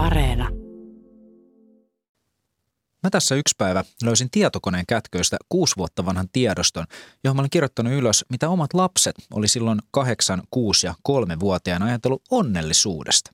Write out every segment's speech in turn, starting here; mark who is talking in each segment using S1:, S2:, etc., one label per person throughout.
S1: Areena.
S2: Mä tässä yksi päivä löysin tietokoneen kätköistä kuusi vuotta vanhan tiedoston, johon mä olin kirjoittanut ylös, mitä omat lapset oli silloin kahdeksan, kuusi ja kolme vuotiaana ajatellut onnellisuudesta.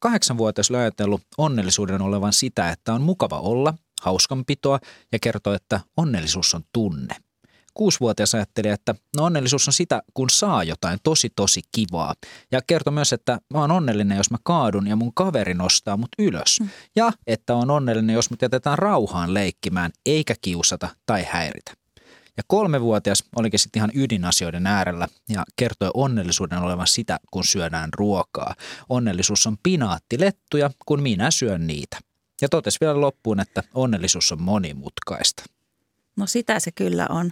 S2: Kahdeksanvuotias oli ajatellut onnellisuuden olevan sitä, että on mukava olla, hauskanpitoa ja kertoo, että onnellisuus on tunne – kuusivuotias ajatteli, että no onnellisuus on sitä, kun saa jotain tosi tosi kivaa. Ja kertoi myös, että mä oon onnellinen, jos mä kaadun ja mun kaveri nostaa mut ylös. Mm. Ja että on onnellinen, jos mut jätetään rauhaan leikkimään, eikä kiusata tai häiritä. Ja kolmevuotias olikin sitten ihan ydinasioiden äärellä ja kertoi onnellisuuden olevan sitä, kun syödään ruokaa. Onnellisuus on pinaattilettuja, kun minä syön niitä. Ja totesi vielä loppuun, että onnellisuus on monimutkaista.
S3: No sitä se kyllä on.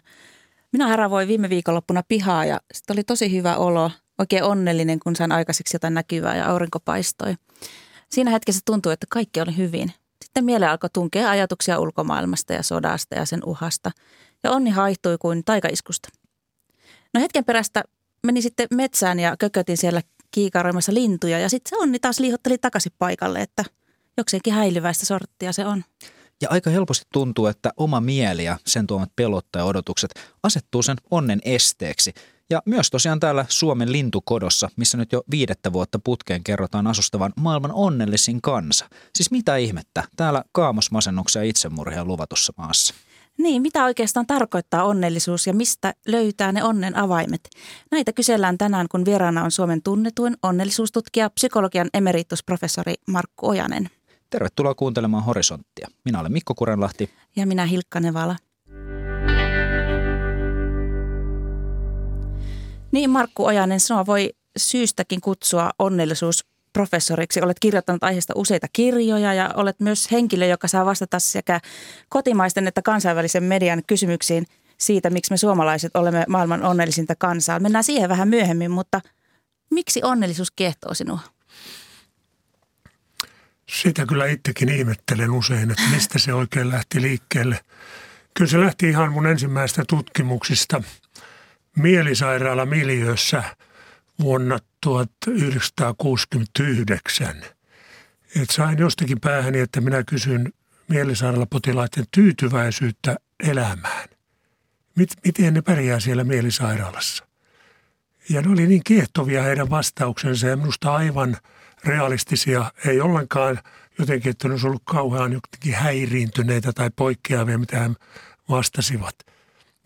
S3: Minä haravoin viime viikonloppuna pihaa ja sitten oli tosi hyvä olo, oikein onnellinen, kun sain aikaiseksi jotain näkyvää ja aurinko paistoi. Siinä hetkessä tuntui, että kaikki oli hyvin. Sitten mieleen alkoi tunkea ajatuksia ulkomaailmasta ja sodasta ja sen uhasta. Ja onni haihtui kuin taikaiskusta. No hetken perästä meni sitten metsään ja kökötin siellä kiikaroimassa lintuja ja sitten se onni taas liihotteli takaisin paikalle, että jokseenkin häilyväistä sorttia se on.
S2: Ja aika helposti tuntuu, että oma mieli ja sen tuomat pelot ja odotukset asettuu sen onnen esteeksi. Ja myös tosiaan täällä Suomen lintukodossa, missä nyt jo viidettä vuotta putkeen kerrotaan asustavan maailman onnellisin kansa. Siis mitä ihmettä, täällä kaamosmasennuksia ja itsemurhia luvatussa maassa.
S3: Niin, mitä oikeastaan tarkoittaa onnellisuus ja mistä löytää ne onnen avaimet? Näitä kysellään tänään, kun vieraana on Suomen tunnetuin onnellisuustutkija, psykologian emeritusprofessori Markku Ojanen.
S2: Tervetuloa kuuntelemaan Horisonttia. Minä olen Mikko Kurenlahti.
S3: Ja minä Hilkka Nevala. Niin Markku Ojanen, sinua voi syystäkin kutsua onnellisuusprofessoriksi. Olet kirjoittanut aiheesta useita kirjoja ja olet myös henkilö, joka saa vastata sekä kotimaisten että kansainvälisen median kysymyksiin siitä, miksi me suomalaiset olemme maailman onnellisinta kansaa. Mennään siihen vähän myöhemmin, mutta miksi onnellisuus kiehtoo sinua?
S4: Sitä kyllä itsekin ihmettelen usein, että mistä se oikein lähti liikkeelle. Kyllä se lähti ihan mun ensimmäistä tutkimuksista mielisairaalamiljöössä vuonna 1969. Et sain jostakin päähäni, että minä kysyn mielisairaalapotilaiden tyytyväisyyttä elämään. miten ne pärjää siellä mielisairaalassa? Ja ne oli niin kiehtovia heidän vastauksensa ja minusta aivan – realistisia, ei ollenkaan jotenkin, että ne olisi ollut kauhean jotenkin häiriintyneitä tai poikkeavia, mitä he vastasivat.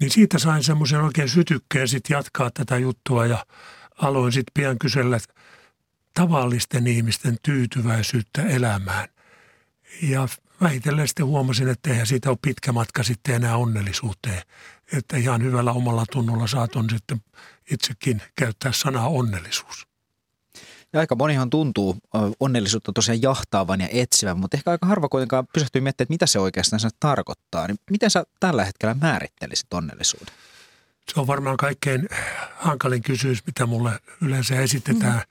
S4: Niin siitä sain semmoisen oikein sytykkeen sitten jatkaa tätä juttua ja aloin sitten pian kysellä tavallisten ihmisten tyytyväisyyttä elämään. Ja vähitellen sitten huomasin, että eihän siitä ole pitkä matka sitten enää onnellisuuteen. Että ihan hyvällä omalla tunnolla saatan sitten itsekin käyttää sanaa onnellisuus.
S2: Ja aika monihan tuntuu onnellisuutta tosiaan jahtaavan ja etsivän, mutta ehkä aika harva kuitenkaan pysähtyy miettimään, että mitä se oikeastaan se tarkoittaa. Niin miten sä tällä hetkellä määrittelisit onnellisuuden?
S4: Se on varmaan kaikkein hankalin kysymys, mitä mulle yleensä esitetään, mm.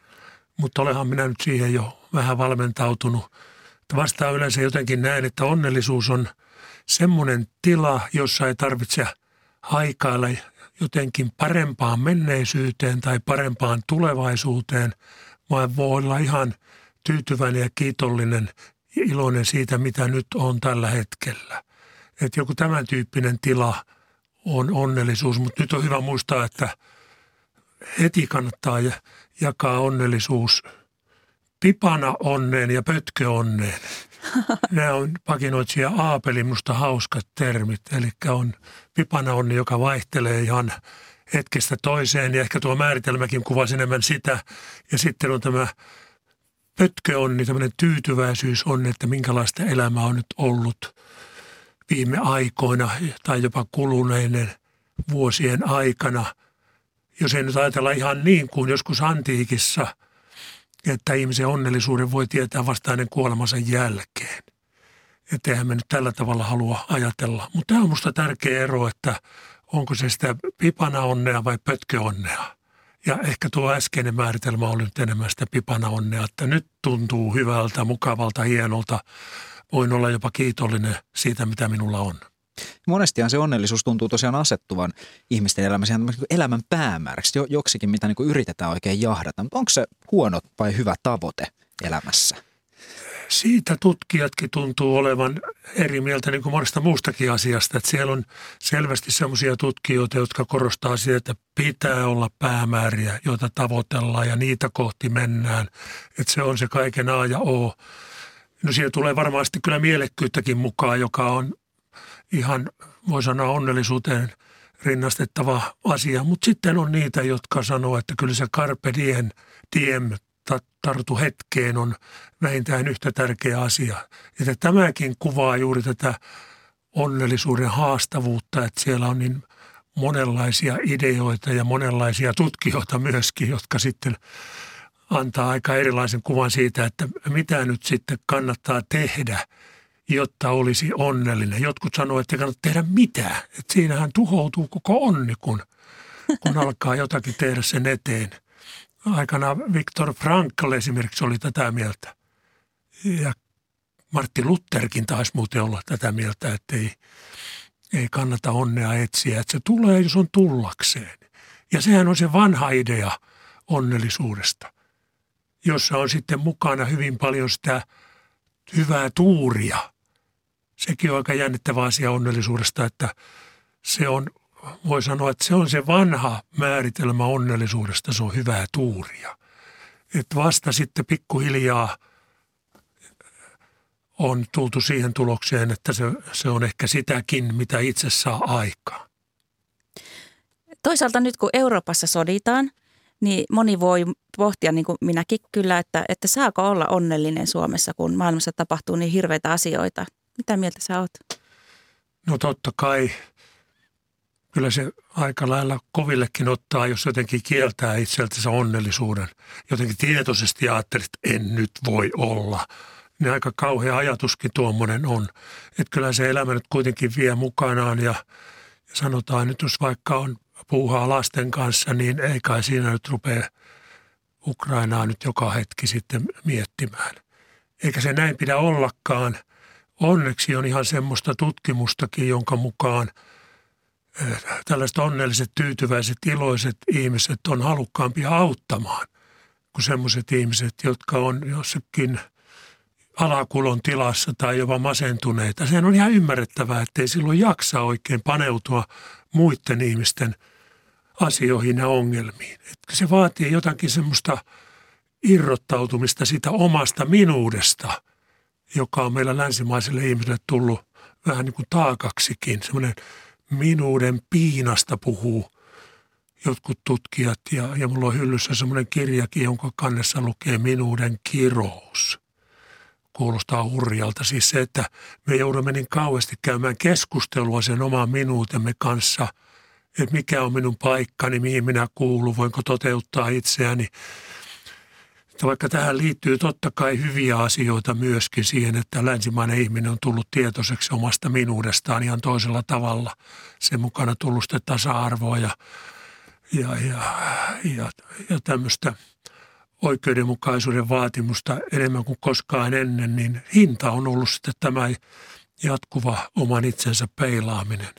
S4: mutta olenhan minä nyt siihen jo vähän valmentautunut. Vastaan yleensä jotenkin näin, että onnellisuus on semmoinen tila, jossa ei tarvitse haikailla jotenkin parempaan menneisyyteen tai parempaan tulevaisuuteen – vaan voi olla ihan tyytyväinen ja kiitollinen ja iloinen siitä, mitä nyt on tällä hetkellä. Että joku tämän tyyppinen tila on onnellisuus, mutta nyt on hyvä muistaa, että heti kannattaa jakaa onnellisuus pipana onneen ja pötkö onneen. Nämä on pakinoitsija Aapeli minusta hauskat termit. Eli on pipana onni, joka vaihtelee ihan hetkestä toiseen ja ehkä tuo määritelmäkin kuvasi enemmän sitä. Ja sitten on tämä pötköonni, tämmöinen tyytyväisyys on, että minkälaista elämää on nyt ollut viime aikoina tai jopa kuluneiden vuosien aikana. Jos ei nyt ajatella ihan niin kuin joskus antiikissa, että ihmisen onnellisuuden voi tietää vasta hänen kuolemansa jälkeen. Että eihän me nyt tällä tavalla halua ajatella. Mutta tämä on minusta tärkeä ero, että onko se sitä pipana onnea vai pötköonnea. Ja ehkä tuo äskeinen määritelmä oli nyt enemmän sitä pipana onnea, että nyt tuntuu hyvältä, mukavalta, hienolta. Voin olla jopa kiitollinen siitä, mitä minulla on.
S2: Monestihan se onnellisuus tuntuu tosiaan asettuvan ihmisten elämässä elämän päämääräksi, joksikin, mitä niin yritetään oikein jahdata. Mutta onko se huono vai hyvä tavoite elämässä?
S4: Siitä tutkijatkin tuntuu olevan eri mieltä niin kuin monesta muustakin asiasta. Että siellä on selvästi sellaisia tutkijoita, jotka korostaa sitä, että pitää olla päämääriä, joita tavoitellaan ja niitä kohti mennään. Että se on se kaiken A ja O. No siellä tulee varmasti kyllä mielekkyyttäkin mukaan, joka on ihan, voi sanoa, onnellisuuteen rinnastettava asia. Mutta sitten on niitä, jotka sanoo, että kyllä se carpe diem, diem tartu hetkeen on vähintään yhtä tärkeä asia. Että tämäkin kuvaa juuri tätä onnellisuuden haastavuutta, että siellä on niin monenlaisia ideoita ja monenlaisia tutkijoita myöskin, jotka sitten antaa aika erilaisen kuvan siitä, että mitä nyt sitten kannattaa tehdä, jotta olisi onnellinen. Jotkut sanoo, että ei kannata tehdä mitään. Että siinähän tuhoutuu koko onni, kun, kun alkaa jotakin tehdä sen eteen – aikana Viktor Frankl esimerkiksi oli tätä mieltä. Ja Martti Lutherkin taisi muuten olla tätä mieltä, että ei, ei kannata onnea etsiä, että se tulee, jos on tullakseen. Ja sehän on se vanha idea onnellisuudesta, jossa on sitten mukana hyvin paljon sitä hyvää tuuria. Sekin on aika jännittävä asia onnellisuudesta, että se on voi sanoa, että se on se vanha määritelmä onnellisuudesta, se on hyvää tuuria. Että vasta sitten pikkuhiljaa on tultu siihen tulokseen, että se, se on ehkä sitäkin, mitä itse saa aikaa.
S3: Toisaalta nyt kun Euroopassa soditaan, niin moni voi pohtia, niin kuin minäkin kyllä, että, että saako olla onnellinen Suomessa, kun maailmassa tapahtuu niin hirveitä asioita. Mitä mieltä sä oot?
S4: No totta kai kyllä se aika lailla kovillekin ottaa, jos jotenkin kieltää itseltänsä onnellisuuden. Jotenkin tietoisesti ajattelee, että en nyt voi olla. Niin aika kauhea ajatuskin tuommoinen on. Että kyllä se elämä nyt kuitenkin vie mukanaan ja, ja sanotaan nyt, jos vaikka on puuhaa lasten kanssa, niin ei kai siinä nyt rupea Ukrainaa nyt joka hetki sitten miettimään. Eikä se näin pidä ollakaan. Onneksi on ihan semmoista tutkimustakin, jonka mukaan – tällaiset onnelliset, tyytyväiset, iloiset ihmiset on halukkaampia auttamaan kuin sellaiset ihmiset, jotka on jossakin alakulon tilassa tai jopa masentuneita. Sehän on ihan ymmärrettävää, että ei silloin jaksa oikein paneutua muiden ihmisten asioihin ja ongelmiin. Että se vaatii jotakin semmoista irrottautumista sitä omasta minuudesta, joka on meillä länsimaisille ihmisille tullut vähän niin kuin taakaksikin. Semmoinen minuuden piinasta puhuu jotkut tutkijat ja, ja mulla on hyllyssä semmoinen kirjakin, jonka kannessa lukee minuuden kirous. Kuulostaa hurjalta. Siis se, että me joudumme niin kauheasti käymään keskustelua sen oman minuutemme kanssa, että mikä on minun paikkani, mihin minä kuulun, voinko toteuttaa itseäni – että vaikka tähän liittyy totta kai hyviä asioita myöskin siihen, että länsimainen ihminen on tullut tietoiseksi omasta minuudestaan ihan toisella tavalla. Sen mukana tullut sitä tasa-arvoa ja, ja, ja, ja, ja tämmöistä oikeudenmukaisuuden vaatimusta enemmän kuin koskaan ennen, niin hinta on ollut sitten tämä jatkuva oman itsensä peilaaminen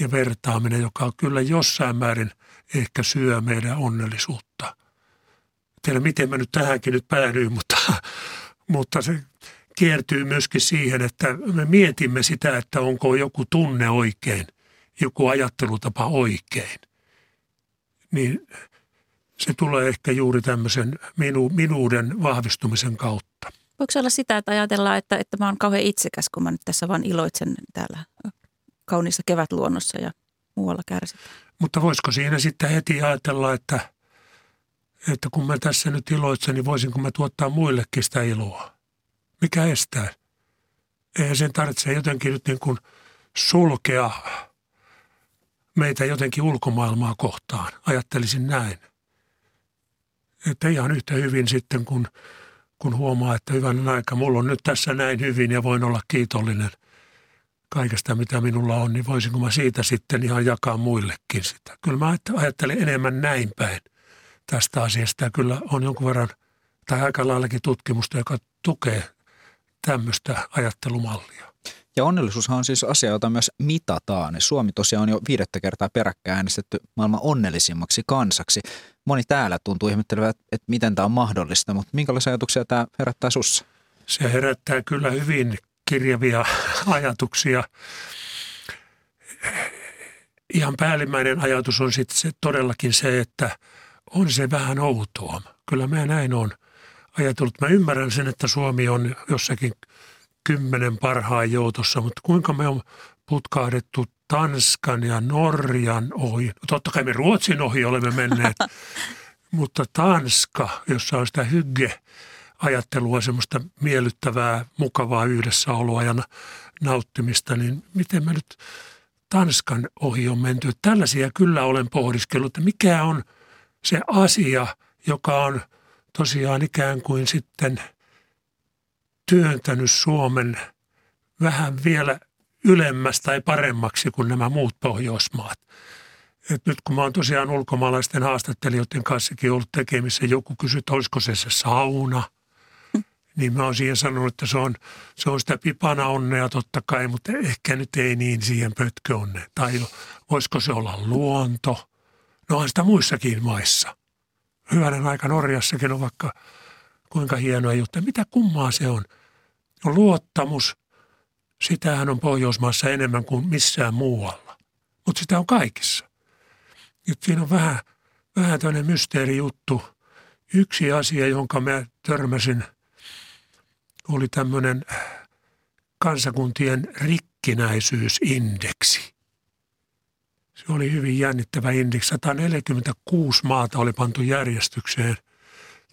S4: ja vertaaminen, joka kyllä jossain määrin ehkä syö meidän onnellisuutta – tiedä miten mä nyt tähänkin nyt päädyin, mutta, mutta se kiertyy myöskin siihen, että me mietimme sitä, että onko joku tunne oikein, joku ajattelutapa oikein. Niin se tulee ehkä juuri tämmöisen minu, minuuden vahvistumisen kautta.
S3: Voiko se olla sitä, että ajatellaan, että, että mä oon kauhean itsekäs, kun mä nyt tässä vaan iloitsen täällä kauniissa kevätluonnossa ja muualla kärsitään?
S4: Mutta voisiko siinä sitten heti ajatella, että – että kun mä tässä nyt iloitsen, niin voisinko mä tuottaa muillekin sitä iloa. Mikä estää? Eihän sen tarvitse jotenkin nyt niin kuin sulkea meitä jotenkin ulkomaailmaa kohtaan. Ajattelisin näin. Että ihan yhtä hyvin sitten, kun, kun huomaa, että hyvän aika, mulla on nyt tässä näin hyvin ja voin olla kiitollinen kaikesta, mitä minulla on, niin voisinko mä siitä sitten ihan jakaa muillekin sitä. Kyllä mä ajattelen enemmän näin päin – tästä asiasta. Ja kyllä on jonkun verran tai aika laillakin tutkimusta, joka tukee tämmöistä ajattelumallia.
S2: Ja onnellisuushan on siis asia, jota myös mitataan. Suomi tosiaan on jo viidettä kertaa peräkkäin äänestetty maailman onnellisimmaksi kansaksi. Moni täällä tuntuu ihmettelevät, että miten tämä on mahdollista, mutta minkälaisia ajatuksia tämä herättää sussa?
S4: Se herättää kyllä hyvin kirjavia ajatuksia. Ihan päällimmäinen ajatus on sitten se, todellakin se, että on se vähän outoa. Kyllä mä näin on ajatellut. Mä ymmärrän sen, että Suomi on jossakin kymmenen parhaan joutossa, mutta kuinka me on putkahdettu Tanskan ja Norjan ohi. No totta kai me Ruotsin ohi olemme menneet, mutta Tanska, jossa on sitä hygge ajattelua, semmoista miellyttävää, mukavaa yhdessäoloa ja nauttimista, niin miten me nyt Tanskan ohi on menty. Tällaisia kyllä olen pohdiskellut, että mikä on se asia, joka on tosiaan ikään kuin sitten työntänyt Suomen vähän vielä ylemmäs tai paremmaksi kuin nämä muut Pohjoismaat. Et nyt kun mä oon tosiaan ulkomaalaisten haastattelijoiden kanssakin ollut tekemissä, joku kysyy, että olisiko se se sauna, niin mä oon siihen sanonut, että se on, se on sitä pipana onnea totta kai, mutta ehkä nyt ei niin siihen pötköonne. Tai voisiko se olla luonto? No on sitä muissakin maissa. Hyvänen aika Norjassakin on vaikka kuinka hienoa juttu. Mitä kummaa se on? On luottamus, Sitähän on Pohjoismaassa enemmän kuin missään muualla. Mutta sitä on kaikissa. Nyt siinä on vähän, vähän tämmöinen mysteerijuttu. Yksi asia, jonka mä törmäsin, oli tämmöinen kansakuntien rikkinäisyysindeksi. Se oli hyvin jännittävä indeksi. 146 maata oli pantu järjestykseen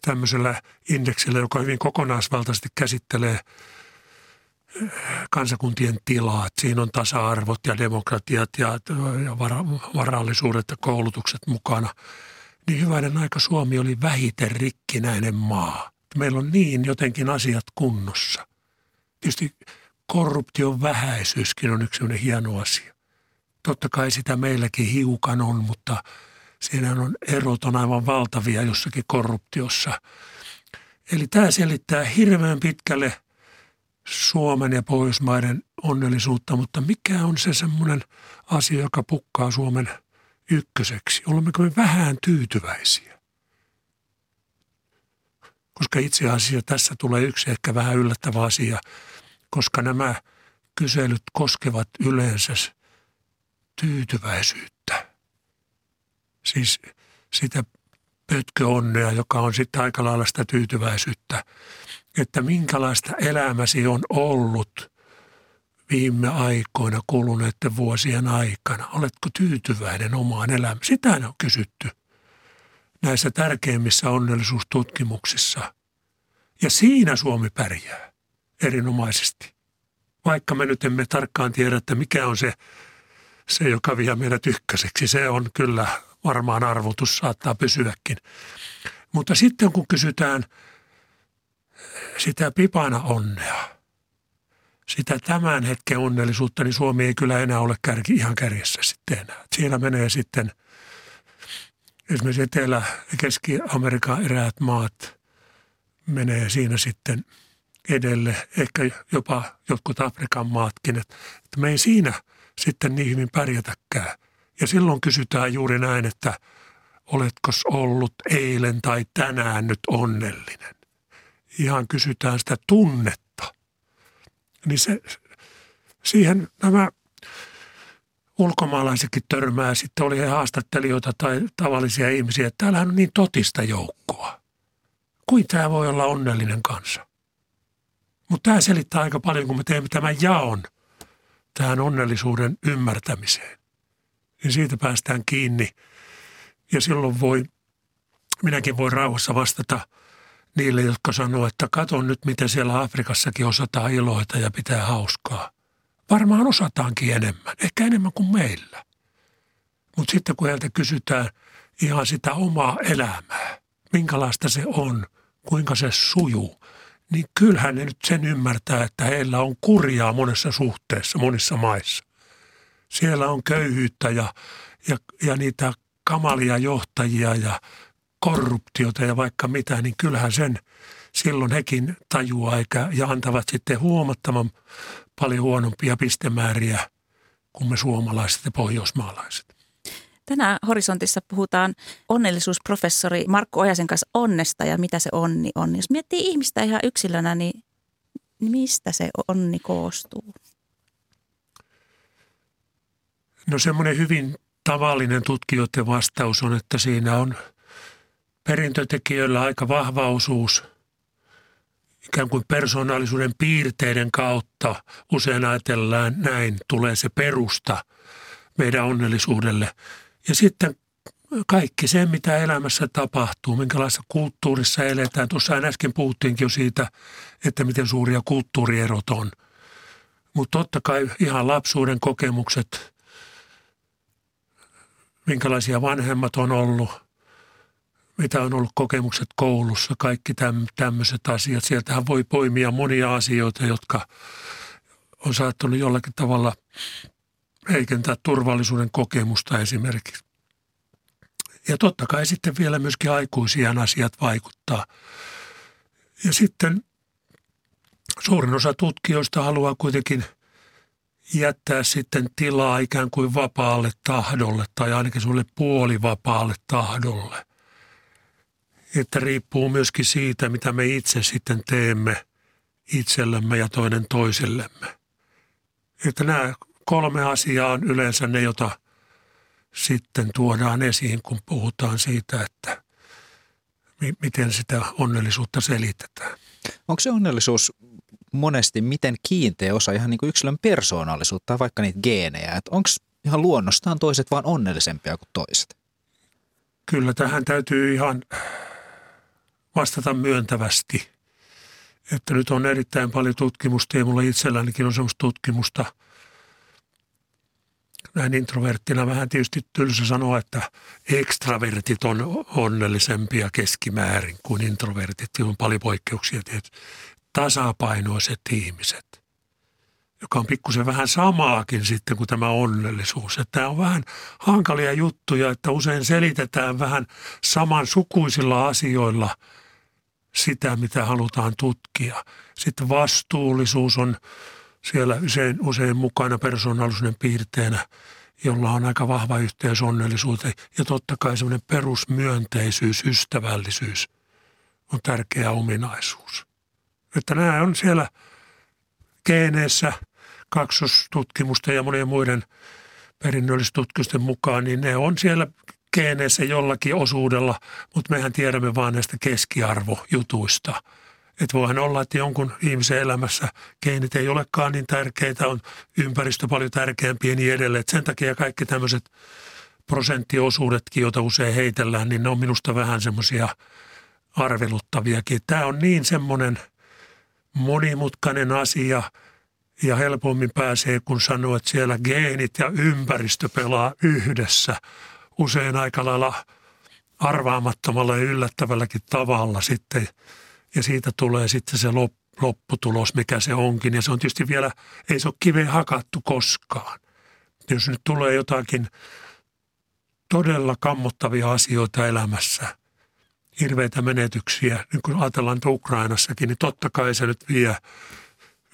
S4: tämmöisellä indeksillä, joka hyvin kokonaisvaltaisesti käsittelee – kansakuntien tilaa. Siinä on tasa-arvot ja demokratiat ja, ja vara, varallisuudet ja koulutukset mukana. Niin hyvänen aika Suomi oli vähiten rikkinäinen maa. Meillä on niin jotenkin asiat kunnossa. Tietysti korruption vähäisyyskin on yksi hieno asia. Totta kai sitä meilläkin hiukan on, mutta siinä on erot on aivan valtavia jossakin korruptiossa. Eli tämä selittää hirveän pitkälle – Suomen ja Pohjoismaiden onnellisuutta, mutta mikä on se semmoinen asia, joka pukkaa Suomen ykköseksi? Olemmeko me vähän tyytyväisiä? Koska itse asiassa tässä tulee yksi ehkä vähän yllättävä asia, koska nämä kyselyt koskevat yleensä tyytyväisyyttä. Siis sitä pötköonnea, joka on sitten aika lailla sitä tyytyväisyyttä että minkälaista elämäsi on ollut viime aikoina kuluneiden vuosien aikana. Oletko tyytyväinen omaan elämään? Sitä on kysytty näissä tärkeimmissä onnellisuustutkimuksissa. Ja siinä Suomi pärjää erinomaisesti. Vaikka me nyt emme tarkkaan tiedä, että mikä on se, se joka vie meidät ykköseksi. Se on kyllä varmaan arvotus, saattaa pysyäkin. Mutta sitten kun kysytään – sitä pipana onnea, sitä tämän hetken onnellisuutta, niin Suomi ei kyllä enää ole kärki, ihan kärjessä sitten enää. Siellä menee sitten esimerkiksi Etelä- ja Keski-Amerikan eräät maat menee siinä sitten edelle, ehkä jopa jotkut Afrikan maatkin, että, me ei siinä sitten niin hyvin pärjätäkään. Ja silloin kysytään juuri näin, että oletko ollut eilen tai tänään nyt onnellinen ihan kysytään sitä tunnetta. Niin se, siihen nämä ulkomaalaisetkin törmää, sitten oli he haastattelijoita tai tavallisia ihmisiä, että täällähän on niin totista joukkoa. Kuin tämä voi olla onnellinen kansa? Mutta tämä selittää aika paljon, kun me teemme tämän jaon tähän onnellisuuden ymmärtämiseen. Niin siitä päästään kiinni ja silloin voi, minäkin voi rauhassa vastata – niille, jotka sanoo, että katon nyt, miten siellä Afrikassakin osataan iloita ja pitää hauskaa. Varmaan osataankin enemmän, ehkä enemmän kuin meillä. Mutta sitten kun heiltä kysytään ihan sitä omaa elämää, minkälaista se on, kuinka se sujuu, niin kyllähän ne nyt sen ymmärtää, että heillä on kurjaa monessa suhteessa, monissa maissa. Siellä on köyhyyttä ja, ja, ja niitä kamalia johtajia ja korruptiota ja vaikka mitä, niin kyllähän sen silloin hekin tajuaa eikä, ja antavat sitten huomattavan paljon huonompia pistemääriä kuin me suomalaiset ja pohjoismaalaiset.
S3: Tänään Horisontissa puhutaan onnellisuusprofessori Markku Ojasen kanssa onnesta ja mitä se onni on. Jos miettii ihmistä ihan yksilönä, niin niin mistä se onni koostuu?
S4: No semmoinen hyvin tavallinen tutkijoiden vastaus on, että siinä on perintötekijöillä aika vahva osuus ikään kuin persoonallisuuden piirteiden kautta. Usein ajatellaan näin, tulee se perusta meidän onnellisuudelle. Ja sitten kaikki se, mitä elämässä tapahtuu, minkälaisessa kulttuurissa eletään. Tuossa äsken puhuttiinkin jo siitä, että miten suuria kulttuurierot on. Mutta totta kai ihan lapsuuden kokemukset, minkälaisia vanhemmat on ollut, mitä on ollut kokemukset koulussa, kaikki tämmöiset asiat. Sieltähän voi poimia monia asioita, jotka on saattanut jollakin tavalla heikentää turvallisuuden kokemusta esimerkiksi. Ja totta kai sitten vielä myöskin aikuisien asiat vaikuttaa. Ja sitten suurin osa tutkijoista haluaa kuitenkin jättää sitten tilaa ikään kuin vapaalle tahdolle tai ainakin sulle puolivapaalle tahdolle. Että riippuu myöskin siitä, mitä me itse sitten teemme itsellemme ja toinen toisellemme. Että nämä kolme asiaa on yleensä ne, jota sitten tuodaan esiin, kun puhutaan siitä, että miten sitä onnellisuutta selitetään.
S2: Onko se onnellisuus monesti miten kiinteä osa ihan niin kuin yksilön persoonallisuutta, vaikka niitä geenejä? Onko ihan luonnostaan toiset vaan onnellisempia kuin toiset?
S4: Kyllä tähän täytyy ihan vastata myöntävästi. Että nyt on erittäin paljon tutkimusta ja mulla itsellänikin on sellaista tutkimusta – näin introverttina vähän tietysti tylsä sanoa, että ekstravertit on onnellisempia keskimäärin kuin introvertit. Siinä on paljon poikkeuksia tietysti. Tasapainoiset ihmiset, joka on pikkusen vähän samaakin sitten kuin tämä onnellisuus. Että tämä on vähän hankalia juttuja, että usein selitetään vähän samansukuisilla asioilla sitä, mitä halutaan tutkia. Sitten vastuullisuus on siellä usein, usein mukana persoonallisuuden piirteenä, jolla on aika vahva yhteys onnellisuuteen. Ja totta kai semmoinen perusmyönteisyys, ystävällisyys on tärkeä ominaisuus. Että nämä on siellä geeneissä kaksostutkimusta ja monien muiden perinnöllistutkimusten mukaan, niin ne on siellä geeneissä jollakin osuudella, mutta mehän tiedämme vain näistä keskiarvojutuista – että voihan olla, että jonkun ihmisen elämässä geenit ei olekaan niin tärkeitä, on ympäristö paljon tärkeämpi ja niin edelleen. Et sen takia kaikki tämmöiset prosenttiosuudetkin, joita usein heitellään, niin ne on minusta vähän semmoisia arveluttaviakin. Tämä on niin semmoinen monimutkainen asia ja helpommin pääsee, kun sanoo, että siellä geenit ja ympäristö pelaa yhdessä. Usein aika lailla arvaamattomalla ja yllättävälläkin tavalla sitten – ja siitä tulee sitten se lopputulos, mikä se onkin. Ja se on tietysti vielä, ei se ole kiveen hakattu koskaan. Jos nyt tulee jotakin todella kammottavia asioita elämässä, hirveitä menetyksiä, niin kuin ajatellaan Ukrainassakin, niin totta kai se nyt vie,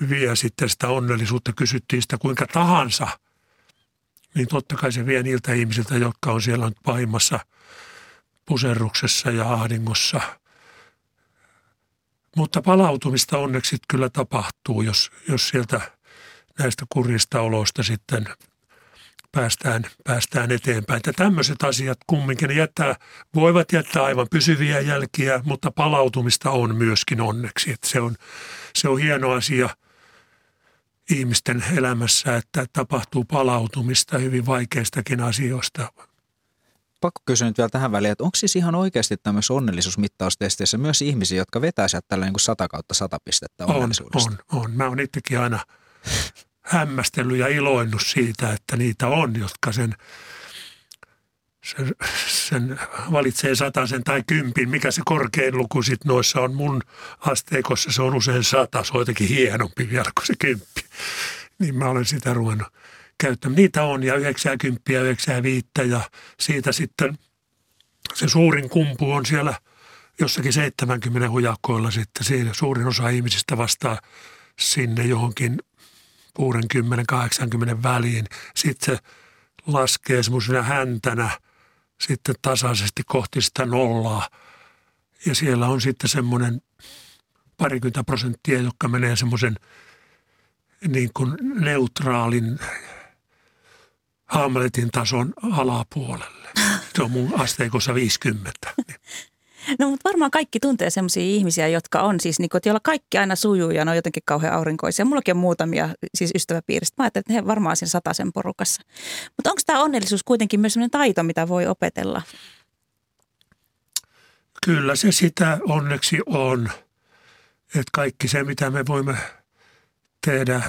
S4: vie sitten sitä onnellisuutta, kysyttiin sitä kuinka tahansa, niin totta kai se vie niiltä ihmisiltä, jotka on siellä pahimmassa puserruksessa ja ahdingossa – mutta palautumista onneksi kyllä tapahtuu, jos, jos sieltä näistä kurjista oloista sitten päästään, päästään eteenpäin. Että tämmöiset asiat kumminkin jättää, voivat jättää aivan pysyviä jälkiä, mutta palautumista on myöskin onneksi. Että se, on, se on hieno asia ihmisten elämässä, että tapahtuu palautumista hyvin vaikeistakin asioista
S2: pakko kysyä nyt vielä tähän väliin, että onko siis ihan oikeasti tämmöisessä onnellisuusmittaustesteissä myös ihmisiä, jotka vetää sieltä tällä niin kuin 100 kautta 100 pistettä onnellisuudesta?
S4: On, on. Mä oon itsekin aina hämmästellyt ja iloinnut siitä, että niitä on, jotka sen, sen, sen valitsee sen tai kympin. Mikä se korkein luku sitten noissa on mun asteikossa, se on usein sata, se on jotenkin hienompi vielä kuin se kymppi. Niin mä olen sitä ruvennut käyttämään. Niitä on ja 90 ja 95 ja siitä sitten se suurin kumpu on siellä jossakin 70 hujakoilla sitten. Siinä suurin osa ihmisistä vastaa sinne johonkin 60-80 väliin. Sitten se laskee semmoisena häntänä sitten tasaisesti kohti sitä nollaa. Ja siellä on sitten semmoinen parikymmentä prosenttia, jotka menee semmoisen niin kuin neutraalin Hamletin tason alapuolelle. Se on mun asteikossa 50.
S3: No mutta varmaan kaikki tuntee sellaisia ihmisiä, jotka on siis, niin kuin, joilla kaikki aina sujuu ja ne on jotenkin kauhean aurinkoisia. Mullakin on muutamia siis ystäväpiiristä. Mä ajattelin, että he varmaan siinä sataisen porukassa. Mutta onko tämä onnellisuus kuitenkin myös sellainen taito, mitä voi opetella?
S4: Kyllä se sitä onneksi on. Että kaikki se, mitä me voimme tehdä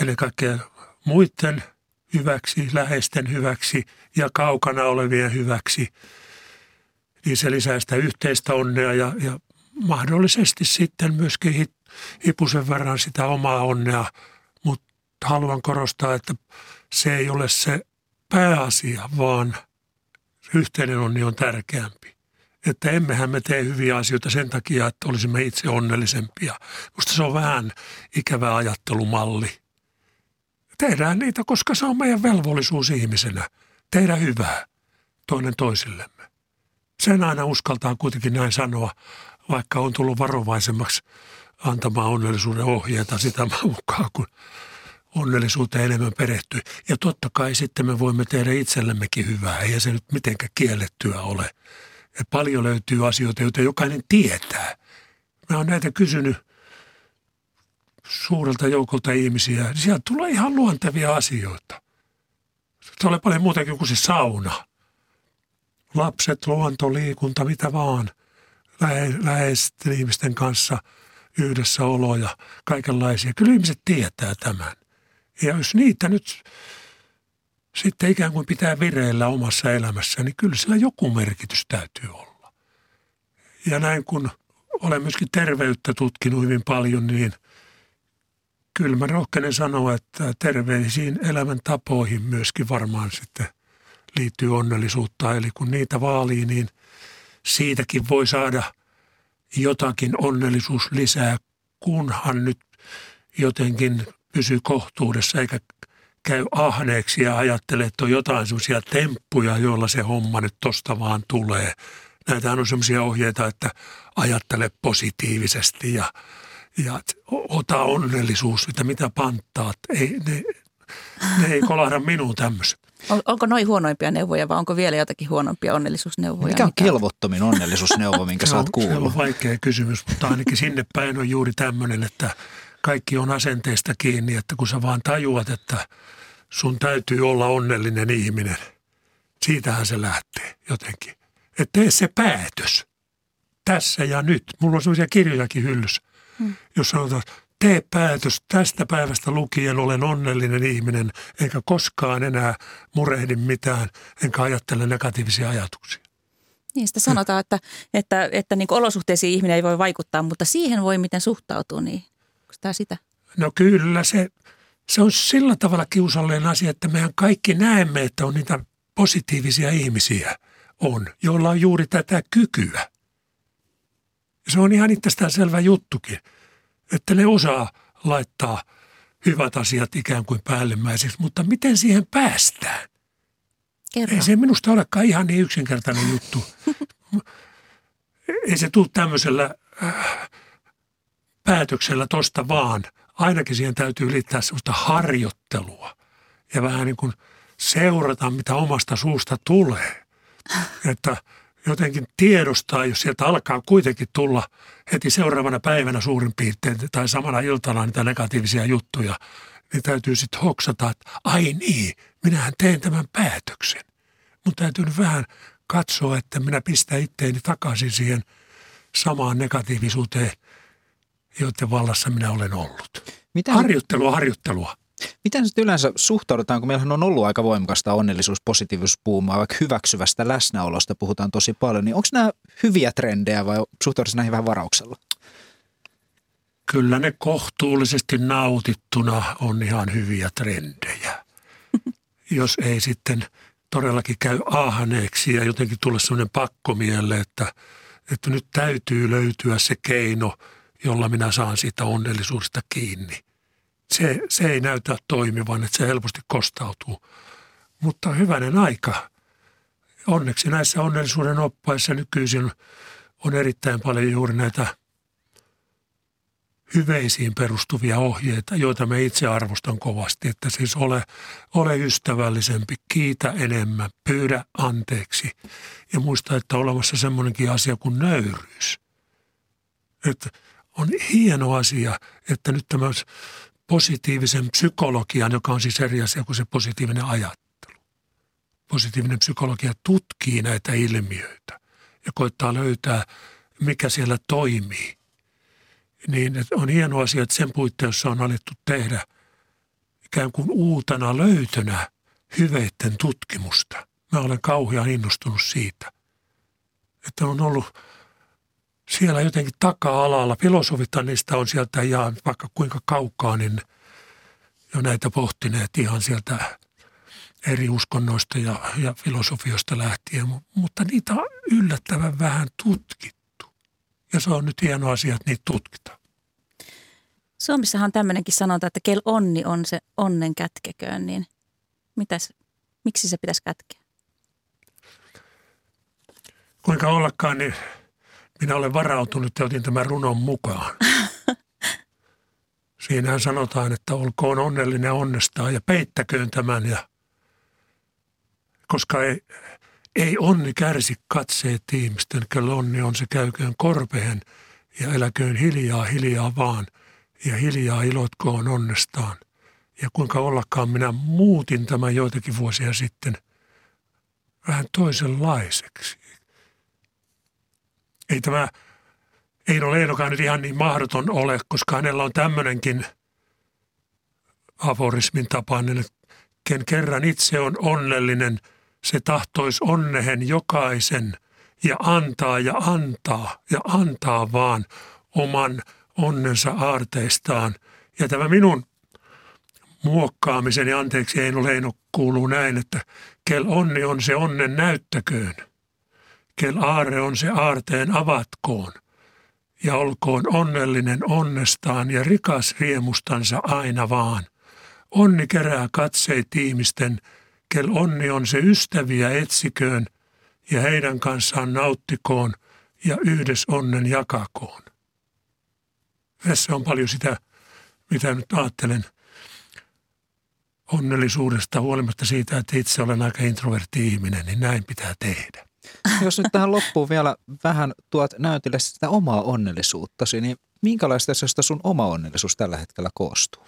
S4: ennen kaikkea muiden hyväksi, läheisten hyväksi ja kaukana olevien hyväksi – niin se lisää sitä yhteistä onnea ja, ja mahdollisesti sitten myöskin hipusen verran sitä omaa onnea, mutta haluan korostaa, että se ei ole se pääasia, vaan yhteinen onni on tärkeämpi. Että emmehän me tee hyviä asioita sen takia, että olisimme itse onnellisempia. Minusta se on vähän ikävä ajattelumalli. Tehdään niitä, koska se on meidän velvollisuus ihmisenä. Tehdä hyvää toinen toisillemme. Sen aina uskaltaa kuitenkin näin sanoa, vaikka on tullut varovaisemmaksi antamaan onnellisuuden ohjeita sitä mukaan, kun onnellisuuteen enemmän perehtyy. Ja totta kai sitten me voimme tehdä itsellemmekin hyvää, ei se nyt mitenkään kiellettyä ole. Ja paljon löytyy asioita, joita jokainen tietää. Mä oon näitä kysynyt suurelta joukolta ihmisiä. Sieltä tulee ihan luontevia asioita. Se on paljon muutakin kuin se sauna lapset, luonto, liikunta, mitä vaan, läheisten ihmisten kanssa yhdessäolo ja kaikenlaisia. Kyllä ihmiset tietää tämän. Ja jos niitä nyt sitten ikään kuin pitää vireillä omassa elämässä, niin kyllä sillä joku merkitys täytyy olla. Ja näin kun olen myöskin terveyttä tutkinut hyvin paljon, niin kyllä mä rohkenen sanoa, että terveisiin elämäntapoihin myöskin varmaan sitten liittyy onnellisuutta. Eli kun niitä vaalii, niin siitäkin voi saada jotakin onnellisuus lisää, kunhan nyt jotenkin pysyy kohtuudessa eikä käy ahneeksi ja ajattelee, että on jotain sellaisia temppuja, joilla se homma nyt tosta vaan tulee. Näitä on sellaisia ohjeita, että ajattele positiivisesti ja, ja ota onnellisuus, että mitä panttaat. Ei, ne, ne ei kolahda minuun tämmöiset.
S3: On, onko noin huonoimpia neuvoja vai onko vielä jotakin huonompia onnellisuusneuvoja?
S2: Mikä on kelvottomin onnellisuusneuvo, minkä sä oot kuullut?
S4: Se on vaikea kysymys, mutta ainakin sinne päin on juuri tämmöinen, että kaikki on asenteesta kiinni, että kun sä vaan tajuat, että sun täytyy olla onnellinen ihminen, siitähän se lähtee jotenkin. Että tee se päätös tässä ja nyt. Mulla on sellaisia kirjojakin hyllyssä, jos sanotaan, tee päätös, tästä päivästä lukien olen onnellinen ihminen, enkä koskaan enää murehdi mitään, enkä ajattele negatiivisia ajatuksia.
S3: Niin, sitä sanotaan, että, että, että niin olosuhteisiin ihminen ei voi vaikuttaa, mutta siihen voi miten suhtautuu, niin onko tämä sitä?
S4: No kyllä, se, se on sillä tavalla kiusallinen asia, että mehän kaikki näemme, että on niitä positiivisia ihmisiä on, joilla on juuri tätä kykyä. Se on ihan itsestään selvä juttukin – että ne osaa laittaa hyvät asiat ikään kuin päällimmäiseksi, mutta miten siihen päästään?
S3: Kerro.
S4: Ei se minusta olekaan ihan niin yksinkertainen juttu. Ei se tule tämmöisellä äh, päätöksellä tosta vaan. Ainakin siihen täytyy liittää sellaista harjoittelua ja vähän niin kuin seurata, mitä omasta suusta tulee. Että jotenkin tiedostaa, jos sieltä alkaa kuitenkin tulla heti seuraavana päivänä suurin piirtein tai samana iltana niitä negatiivisia juttuja, niin täytyy sitten hoksata, että ai niin, minähän teen tämän päätöksen. Mutta täytyy nyt vähän katsoa, että minä pistän itteeni takaisin siihen samaan negatiivisuuteen, joiden vallassa minä olen ollut. Mitä harjoittelua, harjoittelua.
S2: Miten sitten yleensä suhtaudutaan, kun meillähän on ollut aika voimakasta onnellisuus, positiivisuuspuumaa, vaikka hyväksyvästä läsnäolosta puhutaan tosi paljon, niin onko nämä hyviä trendejä vai suhtaudutaan näihin vähän varauksella?
S4: Kyllä ne kohtuullisesti nautittuna on ihan hyviä trendejä. Jos ei sitten todellakin käy ahneeksi ja jotenkin tule sellainen pakko mielle, että, että nyt täytyy löytyä se keino, jolla minä saan siitä onnellisuudesta kiinni se, se ei näytä toimivan, että se helposti kostautuu. Mutta hyvänen aika. Onneksi näissä onnellisuuden oppaissa nykyisin on erittäin paljon juuri näitä hyveisiin perustuvia ohjeita, joita me itse arvostan kovasti. Että siis ole, ole ystävällisempi, kiitä enemmän, pyydä anteeksi ja muista, että on olemassa semmoinenkin asia kuin nöyryys. Että on hieno asia, että nyt tämä positiivisen psykologian, joka on siis eri asia kuin se positiivinen ajattelu. Positiivinen psykologia tutkii näitä ilmiöitä ja koittaa löytää, mikä siellä toimii niin on hieno asia, että sen puitteissa on alettu tehdä ikään kuin uutena löytönä hyveitten tutkimusta. Mä olen kauhean innostunut siitä, että on ollut siellä jotenkin taka-alalla. Filosofithan niistä on sieltä ihan vaikka kuinka kaukaa, niin jo näitä pohtineet ihan sieltä eri uskonnoista ja, ja filosofiosta lähtien, mutta niitä on yllättävän vähän tutkittu. Ja se on nyt hieno asia, että niitä tutkitaan.
S3: Suomessahan on tämmöinenkin sanonta, että kel onni on se onnen kätkeköön, niin mitäs, miksi se pitäisi kätkeä?
S4: Kuinka ollakaan, niin minä olen varautunut ja otin tämän runon mukaan. Siinähän sanotaan, että olkoon onnellinen onnestaan ja peittäköön tämän. Ja, koska ei, ei onni kärsi katseet ihmisten, kyllä onni on se käyköön korpeen ja eläköön hiljaa, hiljaa vaan ja hiljaa ilotkoon onnestaan. Ja kuinka ollakaan minä muutin tämän joitakin vuosia sitten vähän toisenlaiseksi. Ei tämä Eino Leinokaan nyt ihan niin mahdoton ole, koska hänellä on tämmöinenkin aforismin tapainen, että ken kerran itse on onnellinen – se tahtois onnehen jokaisen ja antaa ja antaa ja antaa vaan oman onnensa aarteistaan. Ja tämä minun muokkaamiseni, anteeksi Eino Leino, kuuluu näin, että kel onni on se onnen näyttäköön. Kel aare on se aarteen avatkoon. Ja olkoon onnellinen onnestaan ja rikas riemustansa aina vaan. Onni kerää katseet ihmisten kel onni on se ystäviä etsiköön ja heidän kanssaan nauttikoon ja yhdessä onnen jakakoon. Tässä on paljon sitä, mitä nyt ajattelen onnellisuudesta huolimatta siitä, että itse olen aika introvertti ihminen, niin näin pitää tehdä.
S2: Jos nyt tähän loppuun vielä vähän tuot näytille sitä omaa onnellisuuttasi, niin minkälaista sitä sun oma onnellisuus tällä hetkellä koostuu?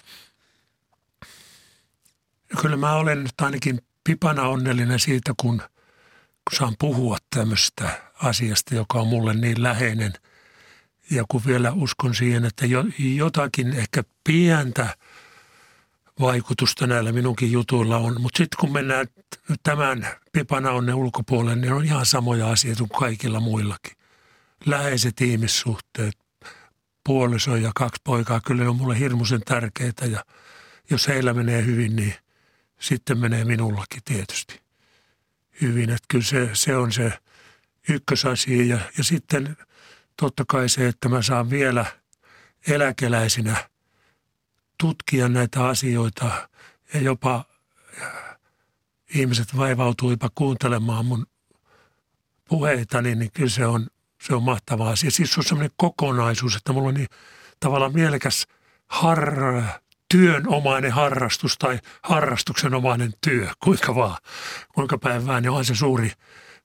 S4: Kyllä mä olen nyt ainakin pipana onnellinen siitä, kun, kun saan puhua tämmöistä asiasta, joka on mulle niin läheinen. Ja kun vielä uskon siihen, että jo, jotakin ehkä pientä vaikutusta näillä minunkin jutuilla on. Mutta sitten kun mennään tämän pipana onnen ulkopuolelle, niin on ihan samoja asioita kuin kaikilla muillakin. Läheiset ihmissuhteet, puoliso ja kaksi poikaa, kyllä ne on mulle hirmuisen tärkeitä ja jos heillä menee hyvin, niin – sitten menee minullakin tietysti hyvin. Että kyllä se, se on se ykkösasia ja, ja sitten totta kai se, että mä saan vielä eläkeläisinä tutkia näitä asioita ja jopa ihmiset vaivautuu jopa kuuntelemaan mun puheitani, niin kyllä se on, se on mahtava asia. Siis se on semmoinen kokonaisuus, että mulla on niin tavallaan mielekäs har, työnomainen harrastus tai harrastuksenomainen työ, kuinka vaan, kuinka päivään, niin on se suuri,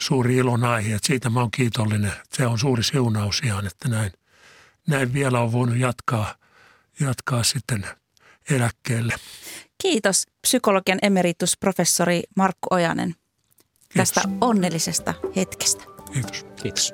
S4: suuri ilon aihe. Että siitä mä oon kiitollinen. Se on suuri siunaus ihan, että näin, näin vielä on voinut jatkaa, jatkaa sitten eläkkeelle.
S3: Kiitos psykologian emeritusprofessori Markku Ojanen tästä onnellisesta hetkestä.
S4: Kiitos.
S2: Kiitos.